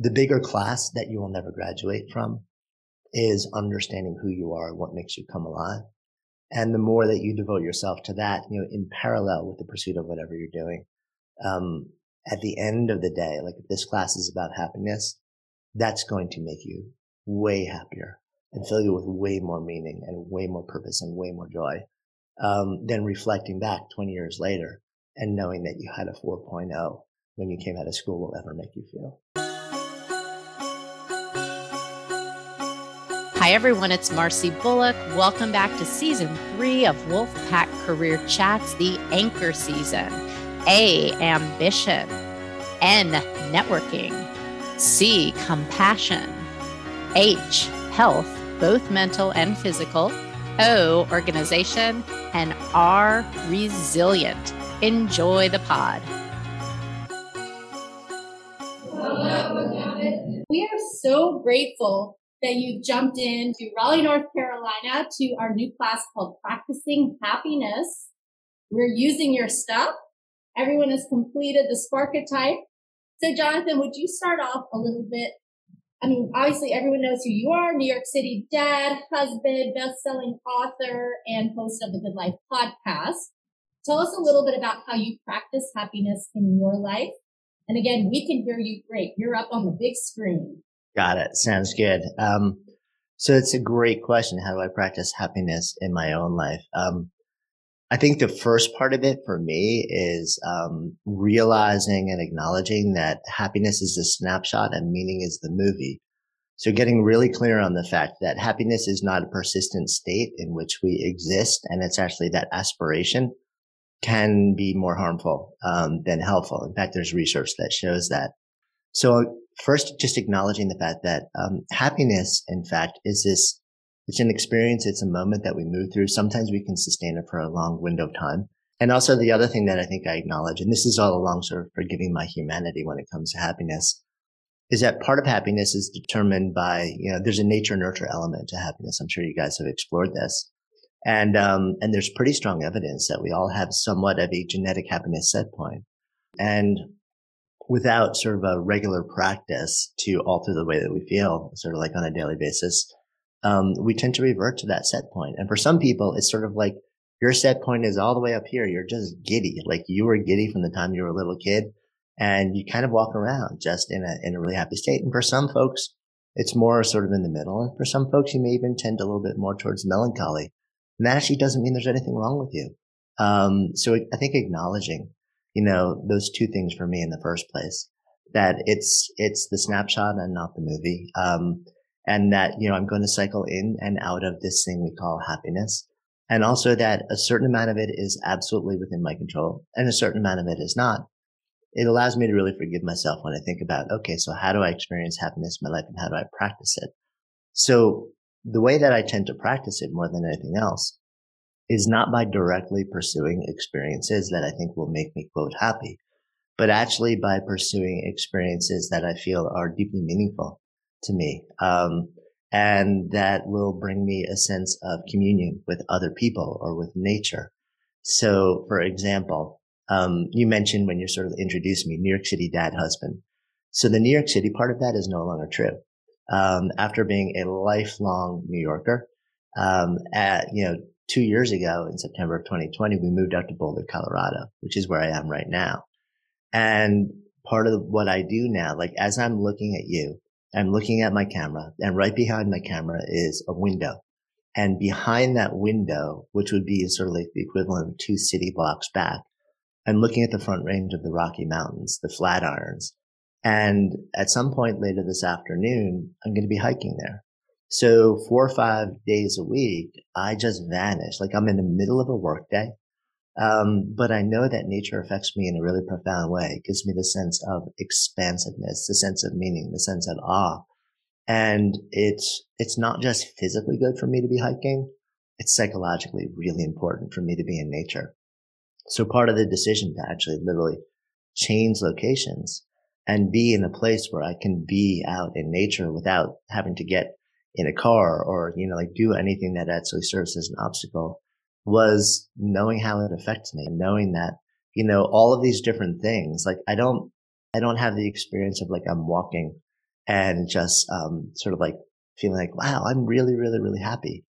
the bigger class that you will never graduate from is understanding who you are, what makes you come alive. And the more that you devote yourself to that, you know, in parallel with the pursuit of whatever you're doing, um, at the end of the day, like if this class is about happiness, that's going to make you way happier and fill you with way more meaning and way more purpose and way more joy um, than reflecting back 20 years later and knowing that you had a 4.0 when you came out of school will ever make you feel. Hi, everyone. It's Marcy Bullock. Welcome back to season three of Wolfpack Career Chats, the anchor season. A, ambition. N, networking. C, compassion. H, health, both mental and physical. O, organization. And R, resilient. Enjoy the pod. We are so grateful that you jumped in to Raleigh, North Carolina to our new class called Practicing Happiness. We're using your stuff. Everyone has completed the Sparketype. So Jonathan, would you start off a little bit? I mean, obviously everyone knows who you are, New York City dad, husband, best-selling author, and host of the Good Life podcast. Tell us a little bit about how you practice happiness in your life. And again, we can hear you great. You're up on the big screen. Got it. Sounds good. Um, so it's a great question. How do I practice happiness in my own life? Um, I think the first part of it for me is um, realizing and acknowledging that happiness is a snapshot and meaning is the movie. So getting really clear on the fact that happiness is not a persistent state in which we exist, and it's actually that aspiration can be more harmful um, than helpful. In fact, there's research that shows that. So first, just acknowledging the fact that um, happiness, in fact, is this. It's an experience. It's a moment that we move through. Sometimes we can sustain it for a long window of time. And also the other thing that I think I acknowledge, and this is all along sort of forgiving my humanity when it comes to happiness, is that part of happiness is determined by, you know, there's a nature nurture element to happiness. I'm sure you guys have explored this. And, um, and there's pretty strong evidence that we all have somewhat of a genetic happiness set point. And without sort of a regular practice to alter the way that we feel, sort of like on a daily basis, um, we tend to revert to that set point. And for some people, it's sort of like your set point is all the way up here. You're just giddy, like you were giddy from the time you were a little kid, and you kind of walk around just in a in a really happy state. And for some folks, it's more sort of in the middle. And for some folks, you may even tend a little bit more towards melancholy. And that actually doesn't mean there's anything wrong with you. Um, so I think acknowledging you know, those two things for me in the first place. That it's, it's the snapshot and not the movie. Um, and that, you know, I'm going to cycle in and out of this thing we call happiness. And also that a certain amount of it is absolutely within my control and a certain amount of it is not. It allows me to really forgive myself when I think about, okay, so how do I experience happiness in my life and how do I practice it? So the way that I tend to practice it more than anything else is not by directly pursuing experiences that I think will make me quote happy, but actually by pursuing experiences that I feel are deeply meaningful to me. Um, and that will bring me a sense of communion with other people or with nature. So, for example, um, you mentioned when you sort of introduced me, New York City dad husband. So the New York City part of that is no longer true. Um, after being a lifelong New Yorker, um, at, you know, two years ago in September of 2020, we moved out to Boulder, Colorado, which is where I am right now. And part of what I do now, like as I'm looking at you, I'm looking at my camera and right behind my camera is a window. And behind that window, which would be sort of like the equivalent of two city blocks back, I'm looking at the front range of the Rocky Mountains, the Flatirons. And at some point later this afternoon, I'm going to be hiking there. So four or five days a week, I just vanish. Like I'm in the middle of a workday. Um, but I know that nature affects me in a really profound way. It gives me the sense of expansiveness, the sense of meaning, the sense of awe. And it's, it's not just physically good for me to be hiking. It's psychologically really important for me to be in nature. So part of the decision to actually literally change locations and be in a place where I can be out in nature without having to get in a car or, you know, like do anything that actually serves as an obstacle was knowing how it affects me and knowing that, you know, all of these different things, like I don't, I don't have the experience of like I'm walking and just um, sort of like feeling like, wow, I'm really, really, really happy.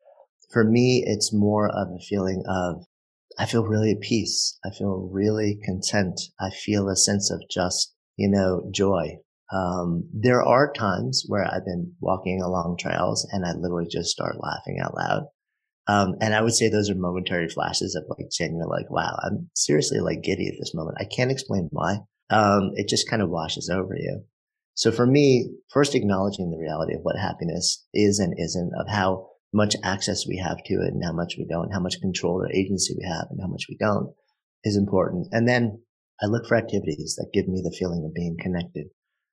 For me, it's more of a feeling of I feel really at peace. I feel really content. I feel a sense of just, you know, joy. Um, there are times where I've been walking along trails and I literally just start laughing out loud. Um, and I would say those are momentary flashes of like genuine, like, wow, I'm seriously like giddy at this moment. I can't explain why. Um, it just kind of washes over you. So for me, first acknowledging the reality of what happiness is and isn't, of how much access we have to it and how much we don't, how much control or agency we have and how much we don't is important. And then I look for activities that give me the feeling of being connected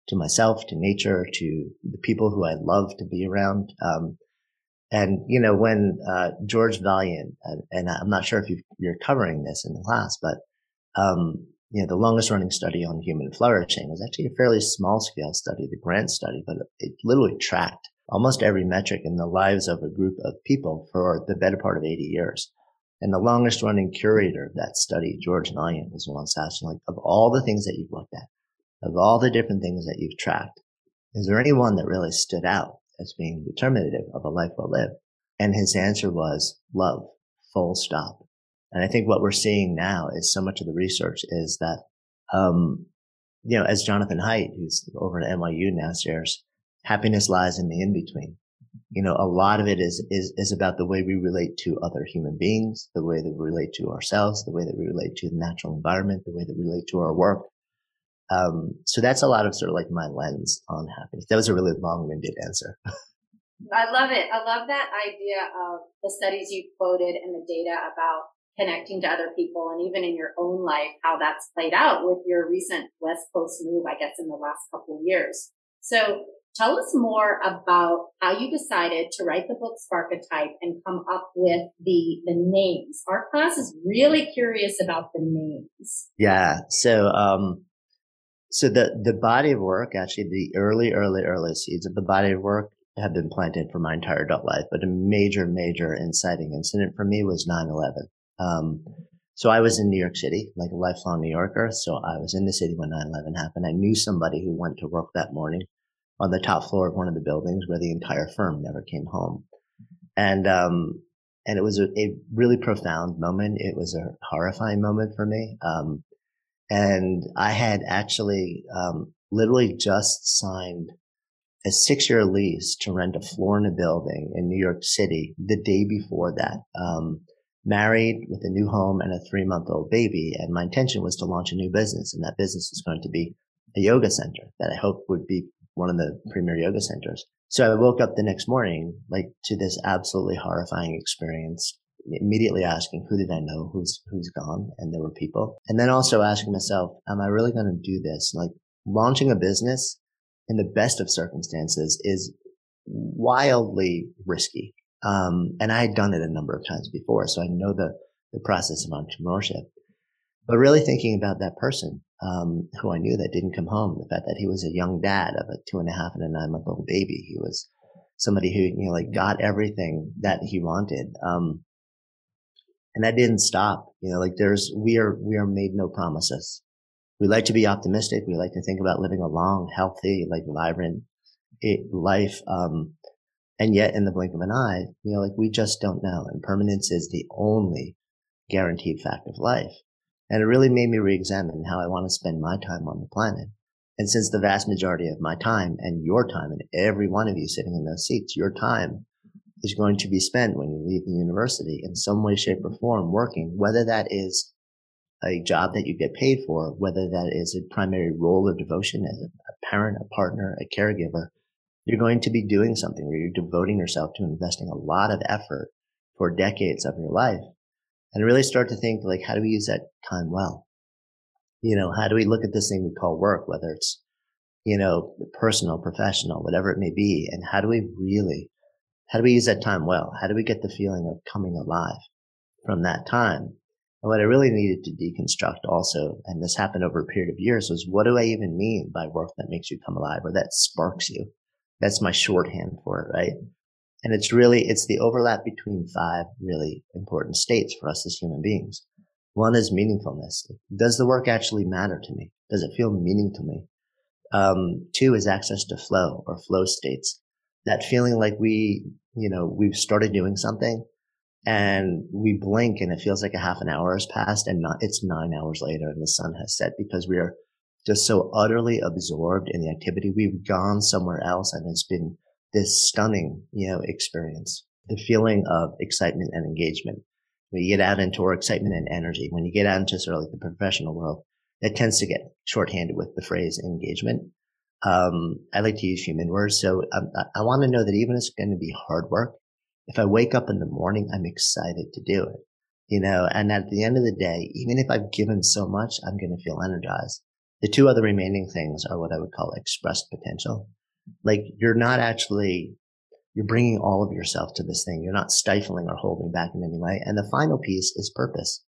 to myself, to nature, to the people who I love to be around. Um, and you know, when uh, George Vaillant, and, and, I'm not sure if you are covering this in the class, but um, you know, the longest running study on human flourishing was actually a fairly small scale study, the grant study, but it literally tracked almost every metric in the lives of a group of people for the better part of 80 years. And the longest running curator of that study, George Vaillant, was once asking, like, of all the things that you've looked at, of all the different things that you've tracked, is there any one that really stood out as being determinative of a life well lived? And his answer was love, full stop. And I think what we're seeing now is so much of the research is that, um, you know, as Jonathan Haidt, who's over at NYU now shares, happiness lies in the in between. You know, a lot of it is, is, is about the way we relate to other human beings, the way that we relate to ourselves, the way that we relate to the natural environment, the way that we relate to our work. Um, so that's a lot of sort of like my lens on happiness. That was a really long-winded answer. I love it. I love that idea of the studies you quoted and the data about connecting to other people and even in your own life, how that's played out with your recent West Coast move, I guess, in the last couple of years. So Tell us more about how you decided to write the book Sparketype and come up with the the names. Our class is really curious about the names. Yeah. So um so the the body of work, actually the early, early, early seeds of the body of work have been planted for my entire adult life. But a major, major inciting incident for me was 9-11. Um, so I was in New York City, like a lifelong New Yorker. So I was in the city when 9-11 happened. I knew somebody who went to work that morning on the top floor of one of the buildings where the entire firm never came home. And, um, and it was a, a, really profound moment. It was a horrifying moment for me. Um, and I had actually, um, literally just signed a six year lease to rent a floor in a building in New York City the day before that. Um, married with a new home and a three month old baby. And my intention was to launch a new business and that business was going to be a yoga center that I hope would be one of the premier yoga centers. So I woke up the next morning, like to this absolutely horrifying experience, immediately asking, who did I know? Who's, who's gone? And there were people. And then also asking myself, am I really going to do this? Like launching a business in the best of circumstances is wildly risky. Um, and I had done it a number of times before. So I know the, the process of entrepreneurship, but really thinking about that person um, who I knew that didn't come home. The fact that he was a young dad of a two and a half and a nine month old baby. He was somebody who, you know, like got everything that he wanted. Um, and that didn't stop. You know, like there's, we are, we are made no promises. We like to be optimistic. We like to think about living a long, healthy, like vibrant life. Um, and yet in the blink of an eye, you know, like we just don't know. And permanence is the only guaranteed fact of life. And it really made me re-examine how I want to spend my time on the planet. And since the vast majority of my time and your time and every one of you sitting in those seats, your time is going to be spent when you leave the university in some way, shape or form working, whether that is a job that you get paid for, whether that is a primary role or devotion as a parent, a partner, a caregiver, you're going to be doing something where you're devoting yourself to investing a lot of effort for decades of your life and really start to think like, how do we use that time well? You know, how do we look at this thing we call work, whether it's, you know, personal, professional, whatever it may be, and how do we really, how do we use that time well? How do we get the feeling of coming alive from that time? And what I really needed to deconstruct also, and this happened over a period of years, was what do I even mean by work that makes you come alive or that sparks you? That's my shorthand for it, right? And it's really, it's the overlap between five really important states for us as human beings. One is meaningfulness. Does the work actually matter to me? Does it feel meaning to me? Um, two is access to flow or flow states. That feeling like we, you know, we've started doing something and we blink and it feels like a half an hour has passed and not, it's nine hours later and the sun has set because we are just so utterly absorbed in the activity. We've gone somewhere else and it's been this stunning, you know, experience. The feeling of excitement and engagement. When you get out into our excitement and energy, when you get out into sort of like the professional world, that tends to get shorthanded with the phrase engagement. Um, I like to use human words. So um, I, I want to know that even if it's going to be hard work, if I wake up in the morning, I'm excited to do it, you know, and at the end of the day, even if I've given so much, I'm going to feel energized. The two other remaining things are what I would call expressed potential. Like you're not actually, you're bringing all of yourself to this thing. You're not stifling or holding back in any way. And the final piece is purpose.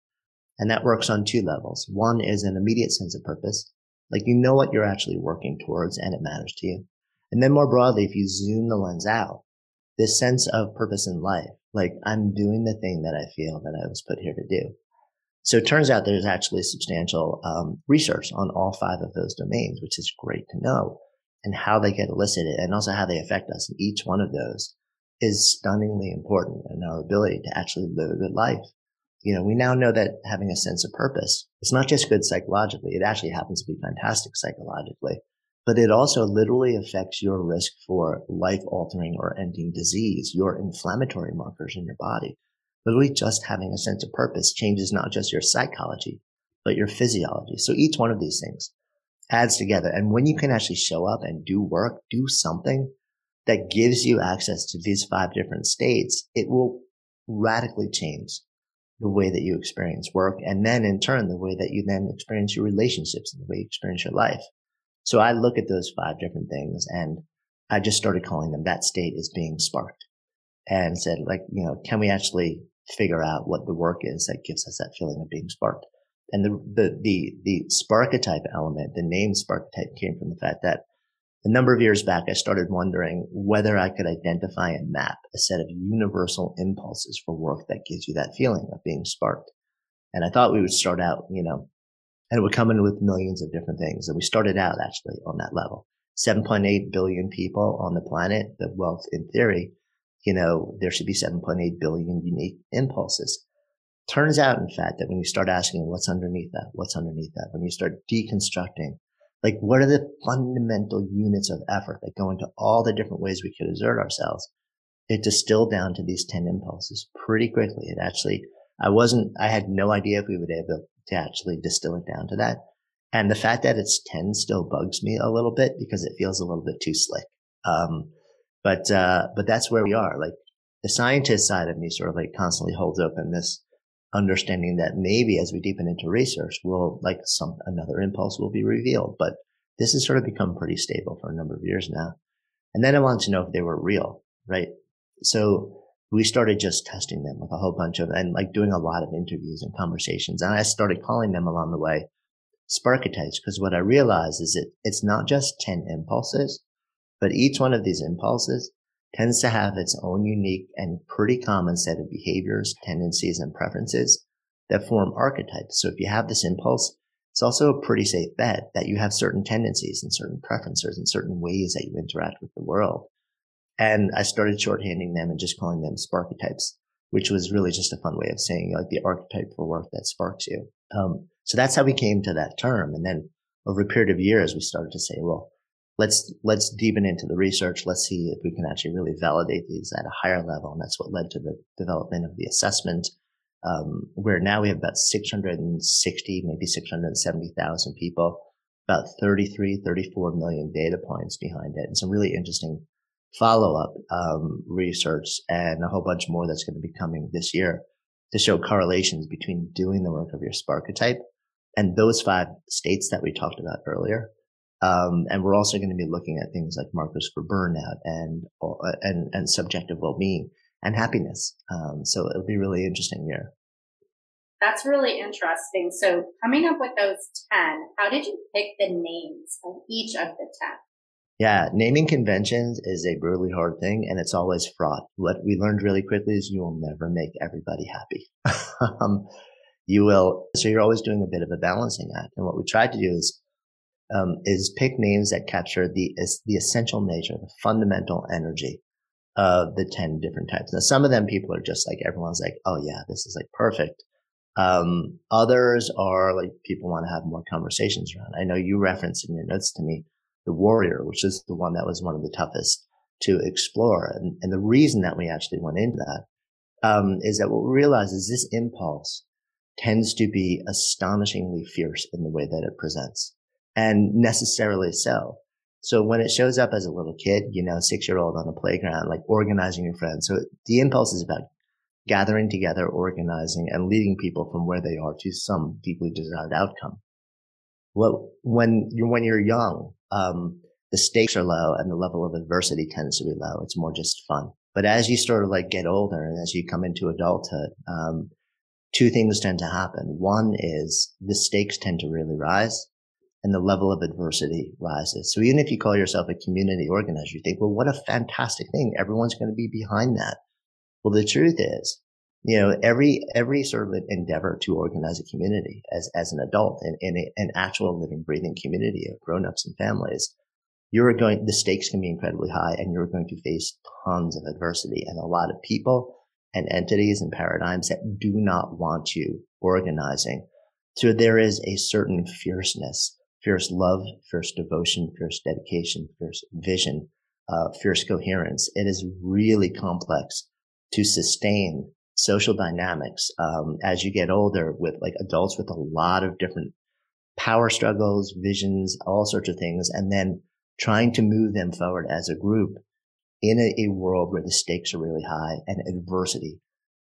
And that works on two levels. One is an immediate sense of purpose. Like you know what you're actually working towards and it matters to you. And then more broadly, if you zoom the lens out, this sense of purpose in life, like I'm doing the thing that I feel that I was put here to do. So it turns out there's actually substantial um, research on all five of those domains, which is great to know and how they get elicited and also how they affect us. And each one of those is stunningly important in our ability to actually live a good life you know, we now know that having a sense of purpose, it's not just good psychologically. It actually happens to be fantastic psychologically, but it also literally affects your risk for life altering or ending disease, your inflammatory markers in your body. Literally just having a sense of purpose changes not just your psychology, but your physiology. So each one of these things adds together. And when you can actually show up and do work, do something that gives you access to these five different states, it will radically change the way that you experience work. And then in turn, the way that you then experience your relationships and the way you experience your life. So I look at those five different things and I just started calling them that state is being sparked and said like, you know, can we actually figure out what the work is that gives us that feeling of being sparked? And the, the, the, the sparketype element, the name sparketype came from the fact that a number of years back, I started wondering whether I could identify and map a set of universal impulses for work that gives you that feeling of being sparked. And I thought we would start out, you know, and it would come in with millions of different things. And we started out actually on that level. 7.8 billion people on the planet, the wealth in theory, you know, there should be 7.8 billion unique impulses. Turns out, in fact, that when you start asking what's underneath that, what's underneath that, when you start deconstructing like, what are the fundamental units of effort that go into all the different ways we could exert ourselves? It distilled down to these 10 impulses pretty quickly. It actually, I wasn't, I had no idea if we would be able to actually distill it down to that. And the fact that it's 10 still bugs me a little bit because it feels a little bit too slick. Um, but, uh, but that's where we are. Like the scientist side of me sort of like constantly holds open this understanding that maybe as we deepen into research, will like some another impulse will be revealed. But this has sort of become pretty stable for a number of years now. And then I wanted to know if they were real, right? So we started just testing them with a whole bunch of and like doing a lot of interviews and conversations. And I started calling them along the way sparketypes because what I realized is that it's not just 10 impulses, but each one of these impulses tends to have its own unique and pretty common set of behaviors, tendencies, and preferences that form archetypes. So if you have this impulse, it's also a pretty safe bet that you have certain tendencies and certain preferences and certain ways that you interact with the world. And I started shorthanding them and just calling them sparketypes, which was really just a fun way of saying like the archetype for work that sparks you. Um, so that's how we came to that term. And then over a period of years, we started to say, well, let's let's deepen into the research. Let's see if we can actually really validate these at a higher level, and that's what led to the development of the assessment. Um, where now we have about 660, maybe 670,000 people, about 33, 34 million data points behind it, and some really interesting follow-up um, research and a whole bunch more that's going to be coming this year to show correlations between doing the work of your sparketype and those five states that we talked about earlier um, and we're also going to be looking at things like markers for burnout and uh, and and subjective well-being and happiness. Um, so it'll be really interesting year. That's really interesting. So coming up with those 10, how did you pick the names of each of the 10? Yeah, naming conventions is a really hard thing and it's always fraught. What we learned really quickly is you will never make everybody happy. um, you will, so you're always doing a bit of a balancing act. And what we tried to do is um, is pick names that capture the the essential nature, the fundamental energy of the 10 different types. Now, some of them people are just like, everyone's like, oh yeah, this is like perfect. Um, others are like people want to have more conversations around. I know you referenced in your notes to me the warrior, which is the one that was one of the toughest to explore. And, and the reason that we actually went into that um, is that what we realize is this impulse tends to be astonishingly fierce in the way that it presents and necessarily so. So when it shows up as a little kid, you know, six year old on a playground, like organizing your friends. So the impulse is about gathering together, organizing and leading people from where they are to some deeply desired outcome. Well, when you're, when you're young, um, the stakes are low and the level of adversity tends to be low. It's more just fun. But as you sort of like get older and as you come into adulthood, um, two things tend to happen. One is the stakes tend to really rise and the level of adversity rises. So even if you call yourself a community organizer, you think, well, what a fantastic thing. Everyone's going to be behind that. Well, the truth is, you know, every, every sort of endeavor to organize a community as, as an adult in, in a, an actual living, breathing community of grown-ups and families, you're going, the stakes can be incredibly high and you're going to face tons of adversity and a lot of people and entities and paradigms that do not want you organizing. So there is a certain fierceness fierce love, fierce devotion, fierce dedication, fierce vision, uh, fierce coherence. It is really complex to sustain social dynamics um, as you get older with like adults with a lot of different power struggles, visions, all sorts of things, and then trying to move them forward as a group in a, a world where the stakes are really high and adversity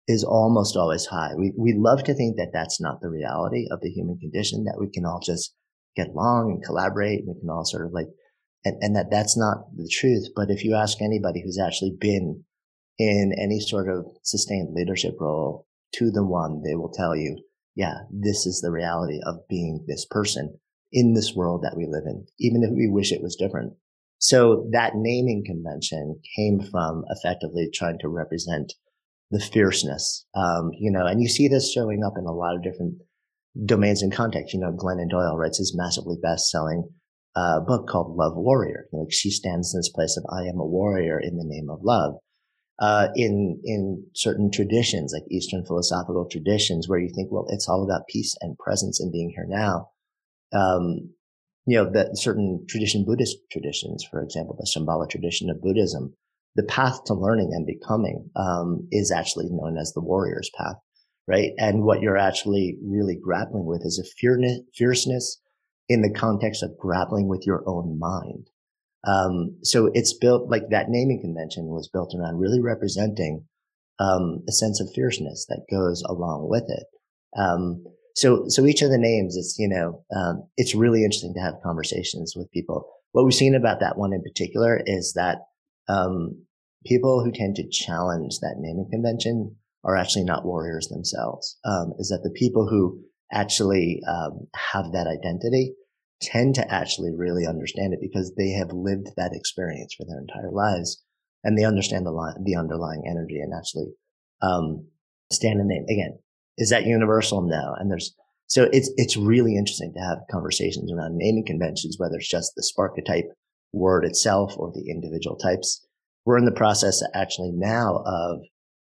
is almost always high. We, we love to think that that's not the reality of the human condition, that we can all just get along and collaborate. We can all sort of like, and, and that that's not the truth. But if you ask anybody who's actually been in any sort of sustained leadership role to the one, they will tell you, yeah, this is the reality of being this person in this world that we live in, even if we wish it was different. So that naming convention came from effectively trying to represent the fierceness, um, you know, and you see this showing up in a lot of different domains and context. You know, Glennon Doyle writes his massively best-selling uh, book called Love Warrior. You know, like she stands in this place of I am a warrior in the name of love. Uh, in in certain traditions, like Eastern philosophical traditions, where you think, well, it's all about peace and presence and being here now. Um, you know, that certain tradition, Buddhist traditions, for example, the Shambhala tradition of Buddhism, the path to learning and becoming um, is actually known as the warrior's path right? And what you're actually really grappling with is a fierceness in the context of grappling with your own mind. Um, so it's built like that naming convention was built around really representing um, a sense of fierceness that goes along with it. Um, so, so each of the names, it's you know, um, it's really interesting to have conversations with people. What we've seen about that one in particular is that um, people who tend to challenge that naming convention are actually not warriors themselves. Um, is that the people who actually um, have that identity tend to actually really understand it because they have lived that experience for their entire lives and they understand the line, the underlying energy and actually um, stand in name. Again, is that universal? No. And there's so it's it's really interesting to have conversations around naming conventions, whether it's just the Sparketype word itself or the individual types. We're in the process actually now of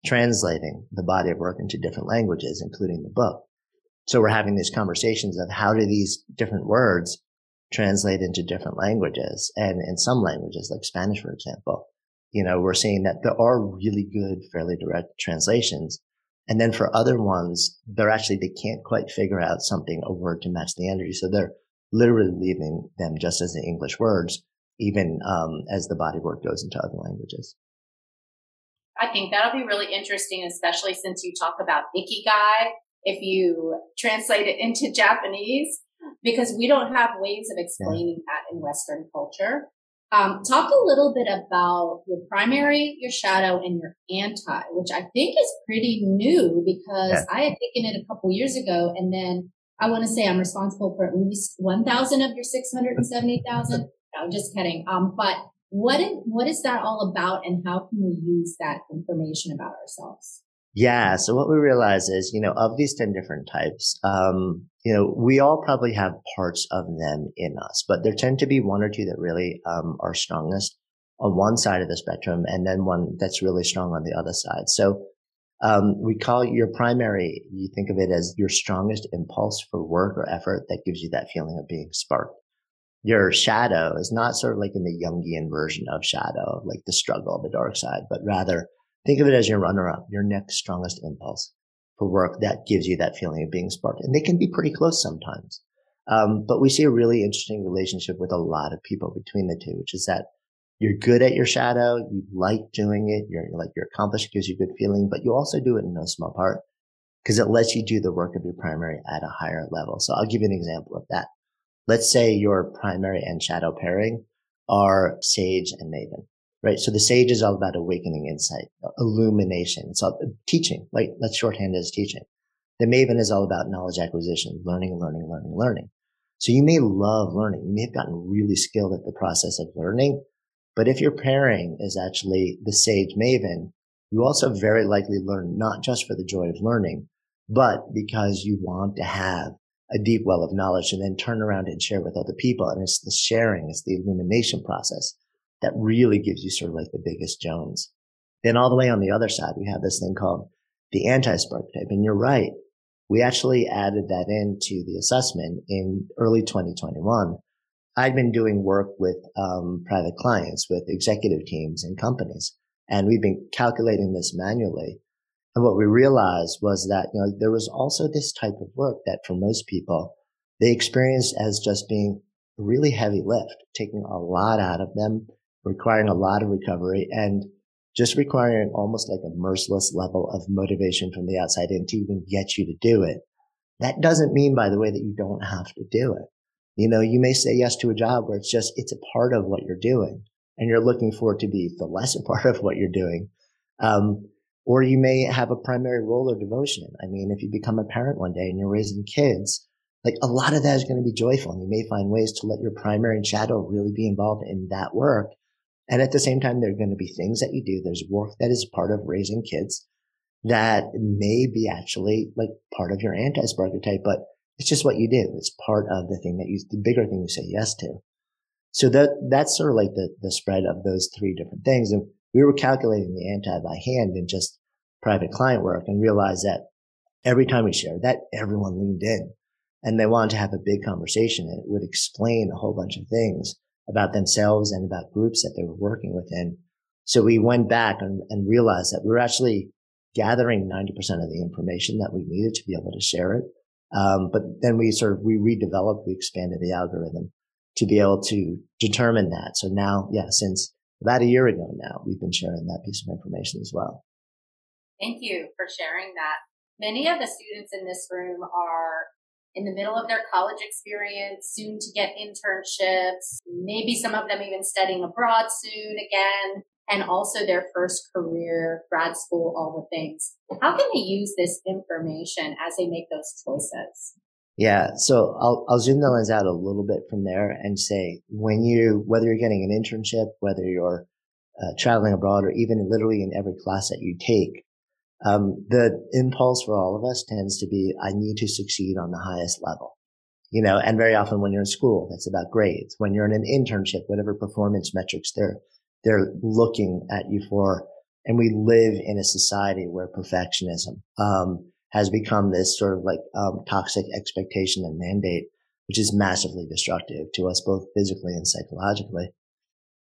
translating the body of work into different languages, including the book. So we're having these conversations of how do these different words translate into different languages? And in some languages, like Spanish, for example, you know, we're seeing that there are really good, fairly direct translations. And then for other ones, they're actually, they can't quite figure out something, a word to match the energy. So they're literally leaving them just as the English words, even um, as the body work goes into other languages. I think that'll be really interesting, especially since you talk about ikigai. If you translate it into Japanese, because we don't have ways of explaining yeah. that in Western culture. Um, talk a little bit about your primary, your shadow, and your anti, which I think is pretty new because yeah. I had taken it a couple years ago, and then I want to say I'm responsible for at least 1,000 of your 670,000. no, I'm just kidding. Um, but what is, what is that all about and how can we use that information about ourselves? Yeah. So what we realize is, you know, of these 10 different types, um, you know, we all probably have parts of them in us, but there tend to be one or two that really, um, are strongest on one side of the spectrum and then one that's really strong on the other side. So, um, we call your primary, you think of it as your strongest impulse for work or effort that gives you that feeling of being sparked. Your shadow is not sort of like in the Jungian version of shadow, like the struggle, the dark side, but rather Think of it as your runner up, your next strongest impulse for work that gives you that feeling of being sparked. And they can be pretty close sometimes. Um, but we see a really interesting relationship with a lot of people between the two, which is that you're good at your shadow. You like doing it. You're like, you're accomplished, gives you a good feeling, but you also do it in no small part because it lets you do the work of your primary at a higher level. So I'll give you an example of that. Let's say your primary and shadow pairing are Sage and Maven right? So the sage is all about awakening insight, illumination. It's all teaching, right? Let's shorthand as teaching. The maven is all about knowledge acquisition, learning, learning, learning, learning. So you may love learning. You may have gotten really skilled at the process of learning. But if your pairing is actually the sage maven, you also very likely learn not just for the joy of learning, but because you want to have a deep well of knowledge and then turn around and share with other people. And it's the sharing, it's the illumination process that really gives you sort of like the biggest Jones. Then all the way on the other side, we have this thing called the anti-sparketype. And you're right. We actually added that into the assessment in early 2021. I'd been doing work with um, private clients, with executive teams and companies, and we've been calculating this manually. And what we realized was that you know there was also this type of work that for most people they experienced as just being a really heavy lift, taking a lot out of them, requiring a lot of recovery and just requiring almost like a merciless level of motivation from the outside in to even get you to do it. That doesn't mean, by the way, that you don't have to do it. You know, you may say yes to a job where it's just, it's a part of what you're doing and you're looking for it to be the lesser part of what you're doing. Um, or you may have a primary role or devotion. I mean, if you become a parent one day and you're raising kids, like a lot of that is going to be joyful and you may find ways to let your primary and shadow really be involved in that work and at the same time, there are going to be things that you do. There's work that is part of raising kids that may be actually like part of your anti-sparketype, but it's just what you do. It's part of the thing that you, the bigger thing you say yes to. So that, that's sort of like the, the spread of those three different things. And we were calculating the anti by hand in just private client work and realized that every time we shared that, everyone leaned in and they wanted to have a big conversation and it would explain a whole bunch of things about themselves and about groups that they were working within. So we went back and, and realized that we were actually gathering 90% of the information that we needed to be able to share it. Um, but then we sort of, we redeveloped, we expanded the algorithm to be able to determine that. So now, yeah, since about a year ago now, we've been sharing that piece of information as well. Thank you for sharing that. Many of the students in this room are in the middle of their college experience, soon to get internships, maybe some of them even studying abroad soon again, and also their first career, grad school, all the things. How can they use this information as they make those choices? Yeah. So I'll, I'll zoom the lens out a little bit from there and say when you, whether you're getting an internship, whether you're uh, traveling abroad or even literally in every class that you take, um, the impulse for all of us tends to be, I need to succeed on the highest level. You know, and very often when you're in school, it's about grades. When you're in an internship, whatever performance metrics they're, they're looking at you for. And we live in a society where perfectionism, um, has become this sort of like, um, toxic expectation and mandate, which is massively destructive to us both physically and psychologically.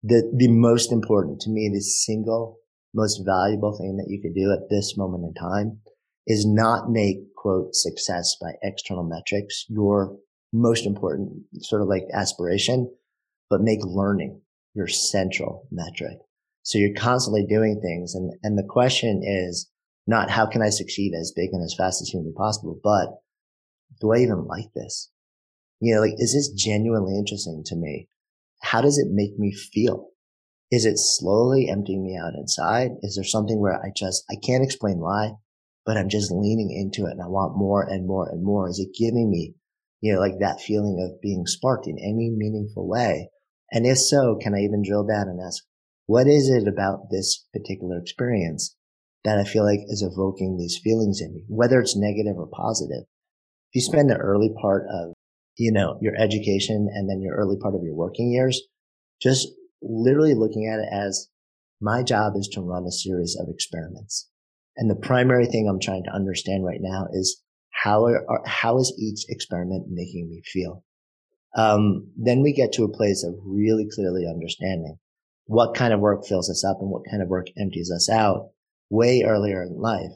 The, the most important to me, the single most valuable thing that you could do at this moment in time is not make quote success by external metrics your most important sort of like aspiration, but make learning your central metric. So you're constantly doing things. And, and the question is not how can I succeed as big and as fast as humanly possible, but do I even like this? You know, like, is this genuinely interesting to me? How does it make me feel? Is it slowly emptying me out inside? Is there something where I just, I can't explain why, but I'm just leaning into it and I want more and more and more? Is it giving me, you know, like that feeling of being sparked in any meaningful way? And if so, can I even drill down and ask, what is it about this particular experience that I feel like is evoking these feelings in me, whether it's negative or positive. If you spend the early part of, you know, your education and then your early part of your working years, just literally looking at it as my job is to run a series of experiments. And the primary thing I'm trying to understand right now is how are, how is each experiment making me feel? Um, then we get to a place of really clearly understanding what kind of work fills us up and what kind of work empties us out way earlier in life.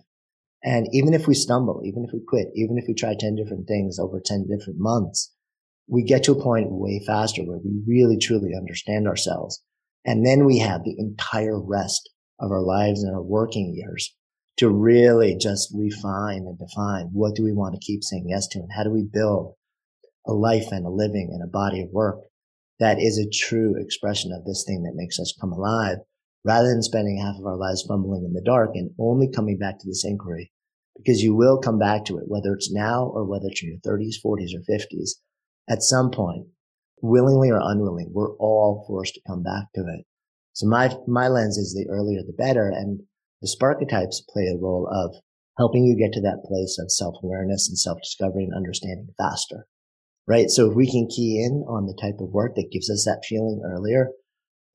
And even if we stumble, even if we quit, even if we try 10 different things over 10 different months, we get to a point way faster where we really truly understand ourselves. And then we have the entire rest of our lives and our working years to really just refine and define what do we want to keep saying yes to and how do we build a life and a living and a body of work that is a true expression of this thing that makes us come alive rather than spending half of our lives fumbling in the dark and only coming back to this inquiry because you will come back to it, whether it's now or whether it's in your 30s, 40s, or 50s. At some point, willingly or unwilling, we're all forced to come back to it. So my, my lens is the earlier the better. And the Sparketypes play a role of helping you get to that place of self-awareness and self-discovery and understanding faster. Right. So if we can key in on the type of work that gives us that feeling earlier,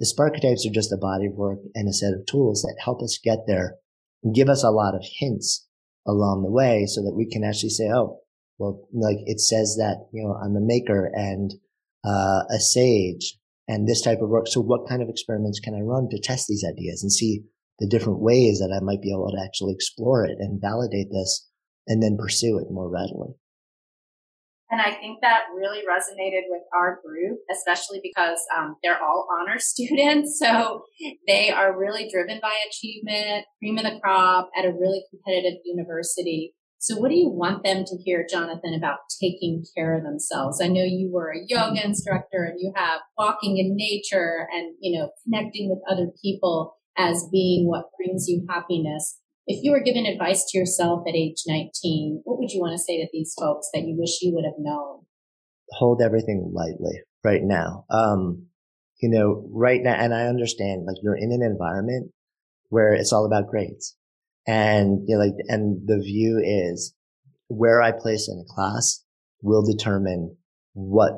the Sparketypes are just a body of work and a set of tools that help us get there and give us a lot of hints along the way so that we can actually say, oh, well, like it says that, you know, I'm a maker and uh, a sage and this type of work. So what kind of experiments can I run to test these ideas and see the different ways that I might be able to actually explore it and validate this and then pursue it more readily. And I think that really resonated with our group, especially because um, they're all honor students. So they are really driven by achievement, cream of the crop at a really competitive university. So what do you want them to hear, Jonathan, about taking care of themselves? I know you were a yoga instructor and you have walking in nature and, you know, connecting with other people as being what brings you happiness. If you were given advice to yourself at age 19, what would you want to say to these folks that you wish you would have known? Hold everything lightly right now. Um, you know, right now, and I understand like you're in an environment where it's all about grades and you know, like, and the view is where I place in a class will determine what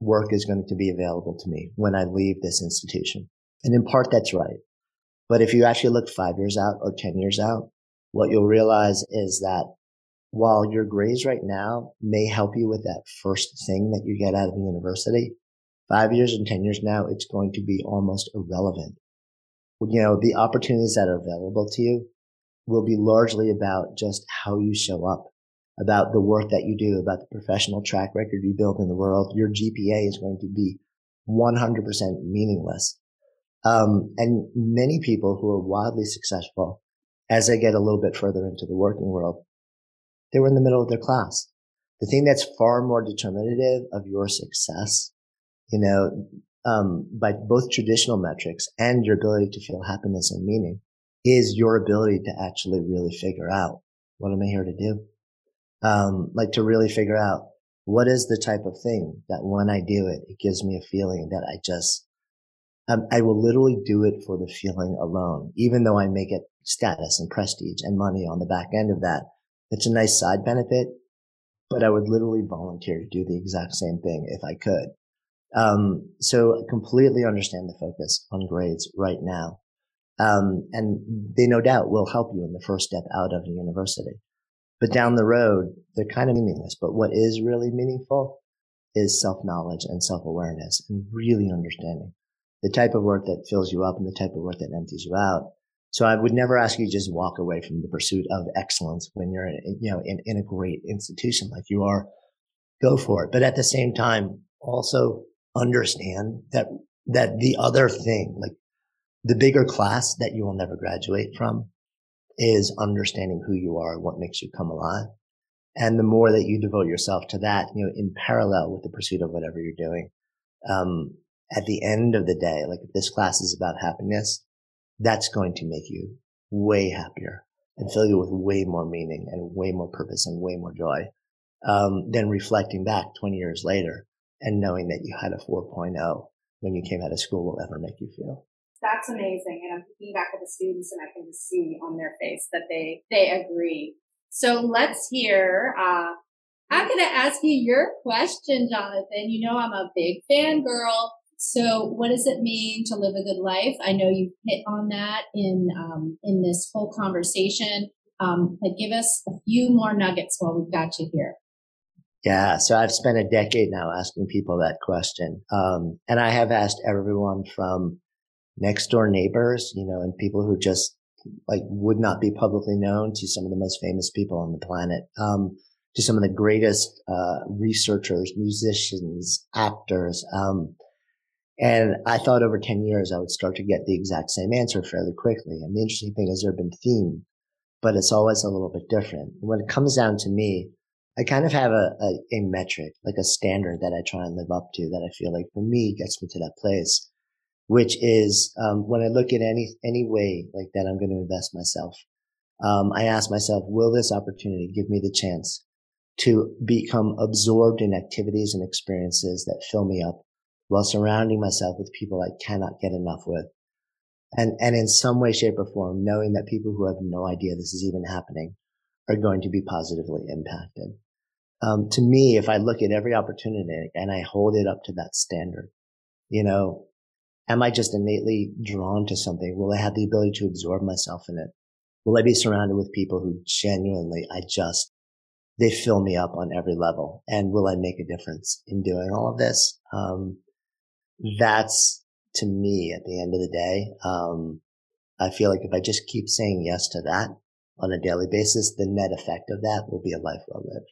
work is going to be available to me when I leave this institution. And in part, that's right. But if you actually look five years out or 10 years out, what you'll realize is that while your grades right now may help you with that first thing that you get out of the university, five years and 10 years now, it's going to be almost irrelevant. You know, the opportunities that are available to you will be largely about just how you show up, about the work that you do, about the professional track record you build in the world. Your GPA is going to be 100% meaningless um, and many people who are wildly successful, as they get a little bit further into the working world, they were in the middle of their class. The thing that's far more determinative of your success, you know, um, by both traditional metrics and your ability to feel happiness and meaning is your ability to actually really figure out what am I here to do? Um, like to really figure out what is the type of thing that when I do it, it gives me a feeling that I just um, I will literally do it for the feeling alone, even though I may get status and prestige and money on the back end of that. It's a nice side benefit, but I would literally volunteer to do the exact same thing if I could. Um, so completely understand the focus on grades right now. Um, and they no doubt will help you in the first step out of the university. But down the road, they're kind of meaningless. But what is really meaningful is self knowledge and self awareness and really understanding the type of work that fills you up and the type of work that empties you out. So I would never ask you to just walk away from the pursuit of excellence when you're, in, you know, in, in a great institution like you are. Go for it. But at the same time, also understand that, that the other thing, like the bigger class that you will never graduate from is understanding who you are what makes you come alive. And the more that you devote yourself to that, you know, in parallel with the pursuit of whatever you're doing, um, at the end of the day, like if this class is about happiness, that's going to make you way happier and fill you with way more meaning and way more purpose and way more joy um, than reflecting back 20 years later and knowing that you had a 4.0 when you came out of school will ever make you feel. That's amazing. And I'm thinking back at the students and I can just see on their face that they, they agree. So let's hear, uh, I'm going to ask you your question, Jonathan. You know, I'm a big fan girl. So what does it mean to live a good life? I know you hit on that in, um, in this whole conversation. Um, but give us a few more nuggets while we've got you here. Yeah. So I've spent a decade now asking people that question. Um, and I have asked everyone from next door neighbors, you know, and people who just like would not be publicly known to some of the most famous people on the planet, um, to some of the greatest, uh, researchers, musicians, actors. Um, and I thought over 10 years I would start to get the exact same answer fairly quickly. And the interesting thing is there have been themes, but it's always a little bit different. When it comes down to me, I kind of have a, a, a metric, like a standard that I try and live up to that I feel like for me gets me to that place, which is um, when I look at any any way like that I'm going to invest myself. Um, I ask myself, will this opportunity give me the chance to become absorbed in activities and experiences that fill me up while surrounding myself with people I cannot get enough with? And, and in some way, shape or form, knowing that people who have no idea this is even happening are going to be positively impacted. Um, to me, if I look at every opportunity and I hold it up to that standard, you know, am I just innately drawn to something? Will I have the ability to absorb myself in it? Will I be surrounded with people who genuinely, I just, they fill me up on every level? And will I make a difference in doing all of this? Um, that's to me at the end of the day. Um, I feel like if I just keep saying yes to that, on a daily basis, the net effect of that will be a life well lived.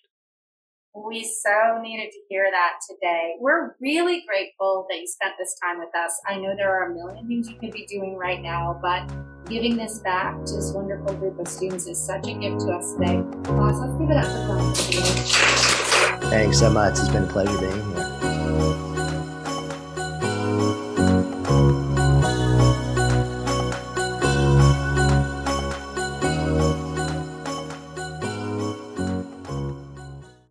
We so needed to hear that today. We're really grateful that you spent this time with us. I know there are a million things you could be doing right now, but giving this back to this wonderful group of students is such a gift to us today. Boss, let's give it up for Thanks so much. It's been a pleasure being here.